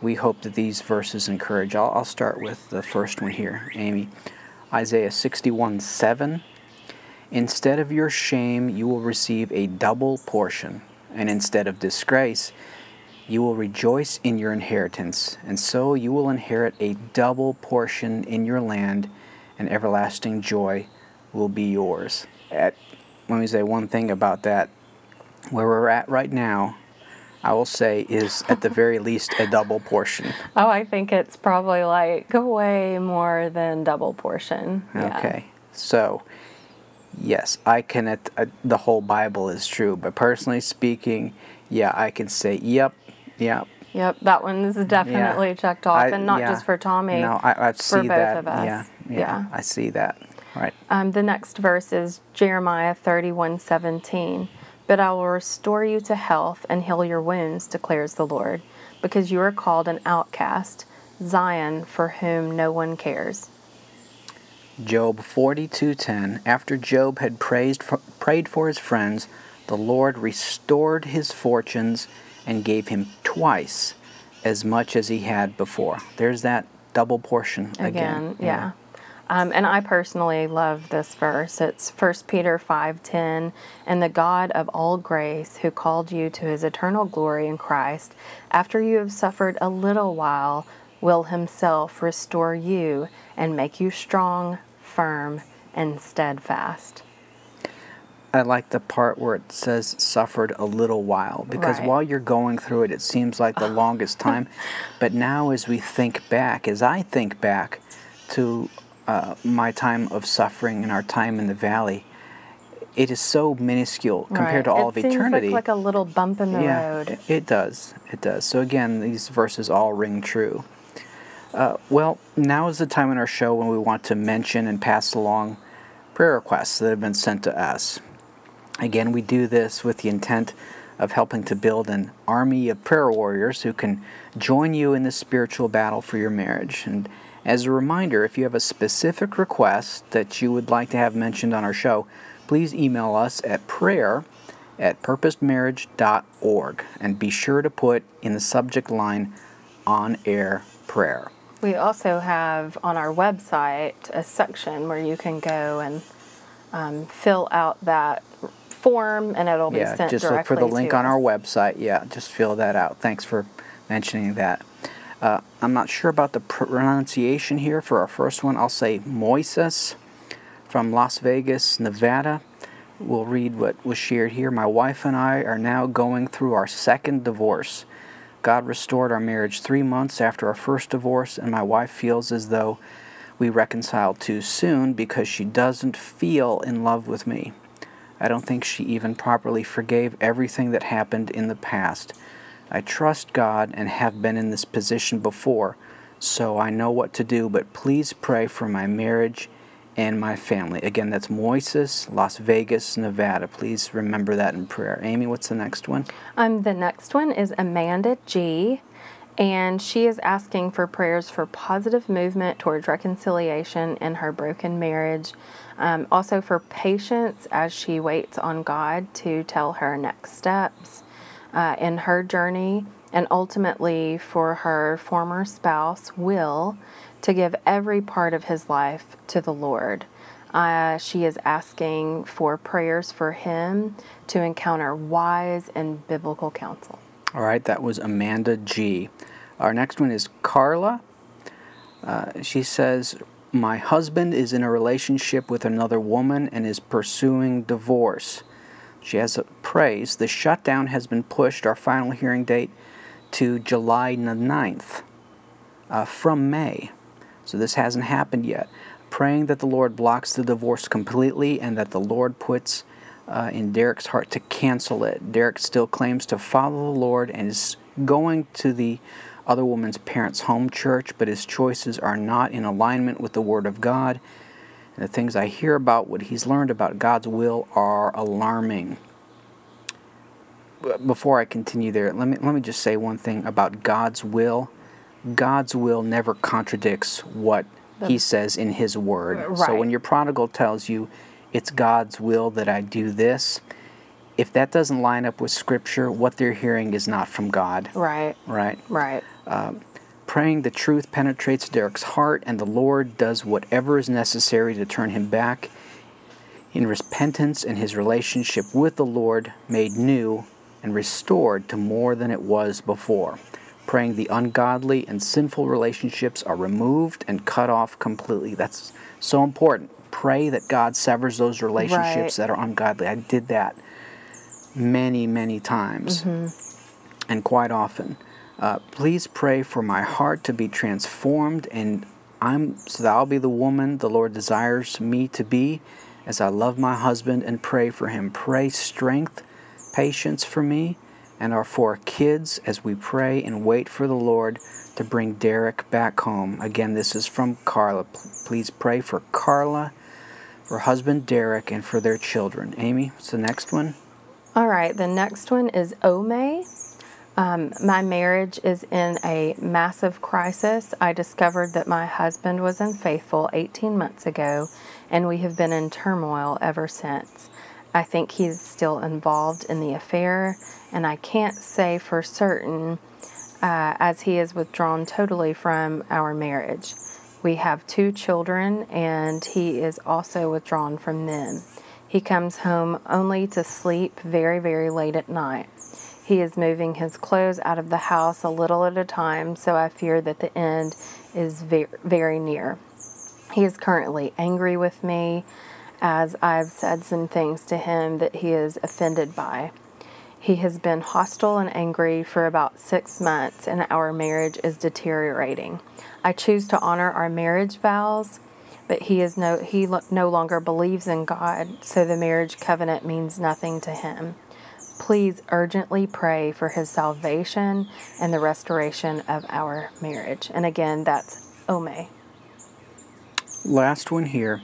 we hope that these verses encourage. I'll, I'll start with the first one here, Amy. Isaiah 61 7. Instead of your shame, you will receive a double portion, and instead of disgrace, you will rejoice in your inheritance, and so you will inherit a double portion in your land, and everlasting joy will be yours. At, let me say one thing about that. Where we're at right now, I will say, is at the very least a double portion. Oh, I think it's probably like way more than double portion. Yeah. Okay. So, yes, I can. At, uh, the whole Bible is true, but personally speaking, yeah, I can say, yep, yep. Yep, that one is definitely checked off, I- and not yeah. just for Tommy. No, I, I see both that. of us. Yeah, yeah, Yeah. I see that. Right. Um, the next verse is Jeremiah thirty-one seventeen. But I will restore you to health and heal your wounds, declares the Lord, because you are called an outcast, Zion, for whom no one cares. Job 42:10 After Job had praised for, prayed for his friends, the Lord restored his fortunes and gave him twice as much as he had before. There's that double portion again. again. Yeah. Um, and I personally love this verse. It's 1 Peter 5:10, and the God of all grace, who called you to his eternal glory in Christ, after you have suffered a little while, will himself restore you and make you strong, firm, and steadfast. I like the part where it says suffered a little while because Right. while you're going through it, it seems like the longest time. But now, as we think back, as I think back to uh, my time of suffering and our time in the valley, it is so minuscule compared to all it of eternity. seems like, like a little bump in the yeah, road. it- it does. It does. So again, these verses all ring true. Uh, well, now is the time in our show when we want to mention and pass along prayer requests that have been sent to us. Again, we do this with the intent of helping to build an army of prayer warriors who can join you in this spiritual battle for your marriage. And as a reminder, if you have a specific request that you would like to have mentioned on our show, please email us at prayer at purposedmarriage.org and be sure to put in the subject line on air prayer. We also have on our website a section where you can go and um, fill out that form, and it'll be sent. Yeah, just look for the link on our website. Yeah, just fill that out. Thanks for mentioning that. Uh, I'm not sure about the pronunciation here for our first one. I'll say Moises from Las Vegas, Nevada. We'll read what was shared here. My wife and I are now going through our second divorce. God restored our marriage three months after our first divorce, and my wife feels as though we reconciled too soon because she doesn't feel in love with me. I don't think she even properly forgave everything that happened in the past. I trust God and have been in this position before, so I know what to do, but please pray for my marriage and my family. Again, that's Moises, Las Vegas, Nevada. Please remember that in prayer. Amy, what's the next one? Um, the next one is Amanda G. And she is asking for prayers for positive movement towards reconciliation in her broken marriage. Um, also for patience as she waits on God to tell her next steps uh, in her journey. And ultimately for her former spouse, Will, to give every part of his life to the Lord. Uh, she is asking for prayers for him to encounter wise and biblical counsel. All right, that was Amanda G. Our next one is Carla. Uh, she says, My husband is in a relationship with another woman and is pursuing divorce. She has a praise. The shutdown has been pushed, our final hearing date, to July the 9th uh, from May. So this hasn't happened yet. Praying that the Lord blocks the divorce completely and that the Lord puts uh, in Derek's heart to cancel it. Derek still claims to follow the Lord and is going to the other woman's parents' home church, but his choices are not in alignment with the Word of God. And the things I hear about what he's learned about God's will are alarming. Before I continue there, let me, let me just say one thing about God's will. God's will never contradicts what he says in his word. Right. So when your prodigal tells you, it's God's will that I do this, if that doesn't line up with Scripture, what they're hearing is not from God. Right. Right? Right. Um, praying the truth penetrates Derek's heart, and the Lord does whatever is necessary to turn him back in repentance and his relationship with the Lord made new and restored to more than it was before. Praying the ungodly and sinful relationships are removed and cut off completely. That's so important. Pray that God severs those relationships Right. that are ungodly. I did that many, many times mm-hmm. and quite often. Uh, please pray for my heart to be transformed and I'm so that I'll be the woman the Lord desires me to be as I love my husband and pray for him. Pray strength, patience for me and our four kids as we pray and wait for the Lord to bring Derek back home. Again, this is from Carla. Please pray for Carla, for husband Derek, and for their children. Amy, what's the next one? All right, the next one is Ome. Um, my marriage is in a massive crisis. I discovered that my husband was unfaithful 18 months ago, and we have been in turmoil ever since. I think he's still involved in the affair, and I can't say for certain uh, as he is withdrawn totally from our marriage. We have two children, and he is also withdrawn from them. He comes home only to sleep very, very late at night. He is moving his clothes out of the house a little at a time, so I fear that the end is very, very near. He is currently angry with me as I've said some things to him that he is offended by. He has been hostile and angry for about six months, and our marriage is deteriorating. I choose to honor our marriage vows, but he is no he no longer believes in God, so the marriage covenant means nothing to him. Please urgently pray for his salvation and the restoration of our marriage. And again, that's Ome. Last one here,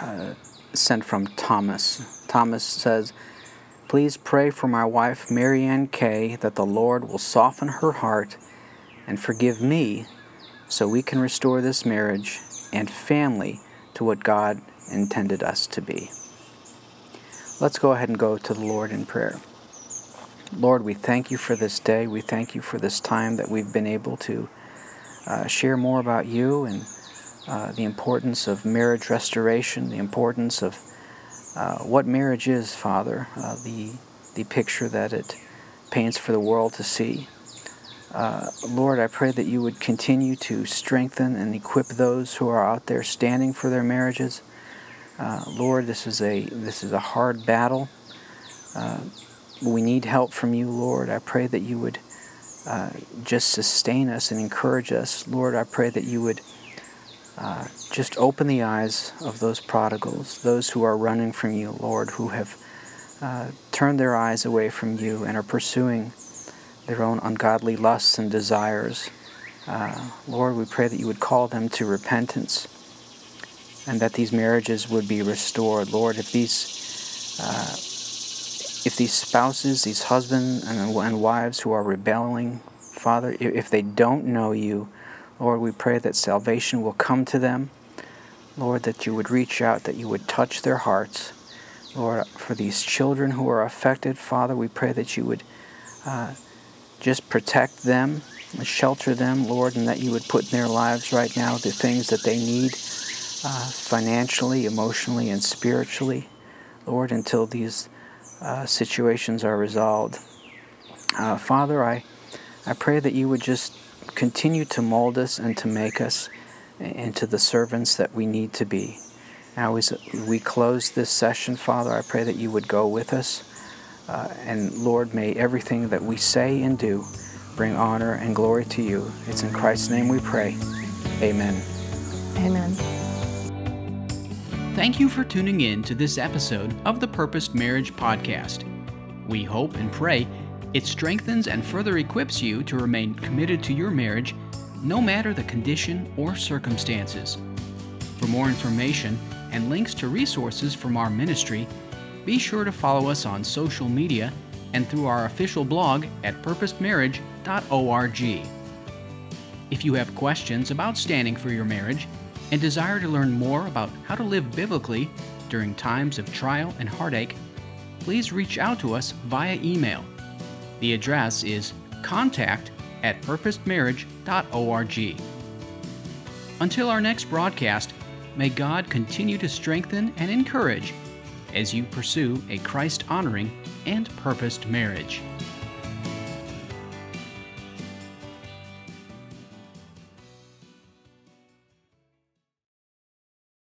uh, sent from Thomas. Thomas says, Please pray for my wife, Marianne Kay, that the Lord will soften her heart and forgive me so we can restore this marriage and family to what God intended us to be. Let's go ahead and go to the Lord in prayer. Lord, we thank you for this day. We thank you for this time that we've been able to uh, share more about you and uh, the importance of marriage restoration, the importance of uh, what marriage is, Father, uh, the, the picture that it paints for the world to see. Uh, Lord, I pray that you would continue to strengthen and equip those who are out there standing for their marriages. Uh, Lord, this is a this is a hard battle. Uh, we need help from you, Lord. I pray that you would uh, just sustain us and encourage us, Lord. I pray that you would uh, just open the eyes of those prodigals, those who are running from you, Lord, who have uh, turned their eyes away from you and are pursuing their own ungodly lusts and desires. Uh, Lord, we pray that you would call them to repentance and that these marriages would be restored. Lord, if these uh, if these spouses, these husbands and, and wives who are rebelling, Father, if, they don't know you, Lord, we pray that salvation will come to them. Lord, that you would reach out, that you would touch their hearts. Lord, for these children who are affected, Father, we pray that you would uh, just protect them, and shelter them, Lord, and that you would put in their lives right now the things that they need uh, financially, emotionally, and spiritually, Lord, until these uh, situations are resolved. Uh, Father, I, I pray that you would just continue to mold us and to make us into the servants that we need to be. Now, as we close this session, Father, I pray that you would go with us. Uh, and Lord, may everything that we say and do bring honor and glory to you. It's in Christ's name we pray. Amen. Amen. Thank you for tuning in to this episode of the Purposed Marriage Podcast. We hope and pray It strengthens and further equips you to remain committed to your marriage no matter the condition or circumstances. For more information and links to resources from our ministry, be sure to follow us on social media and through our official blog at purposedmarriage.org. If you have questions about standing for your marriage and desire to learn more about how to live biblically during times of trial and heartache, please reach out to us via email. The address is contact at purposedmarriage.org. Until our next broadcast, may God continue to strengthen and encourage as you pursue a Christ honoring and purposed marriage.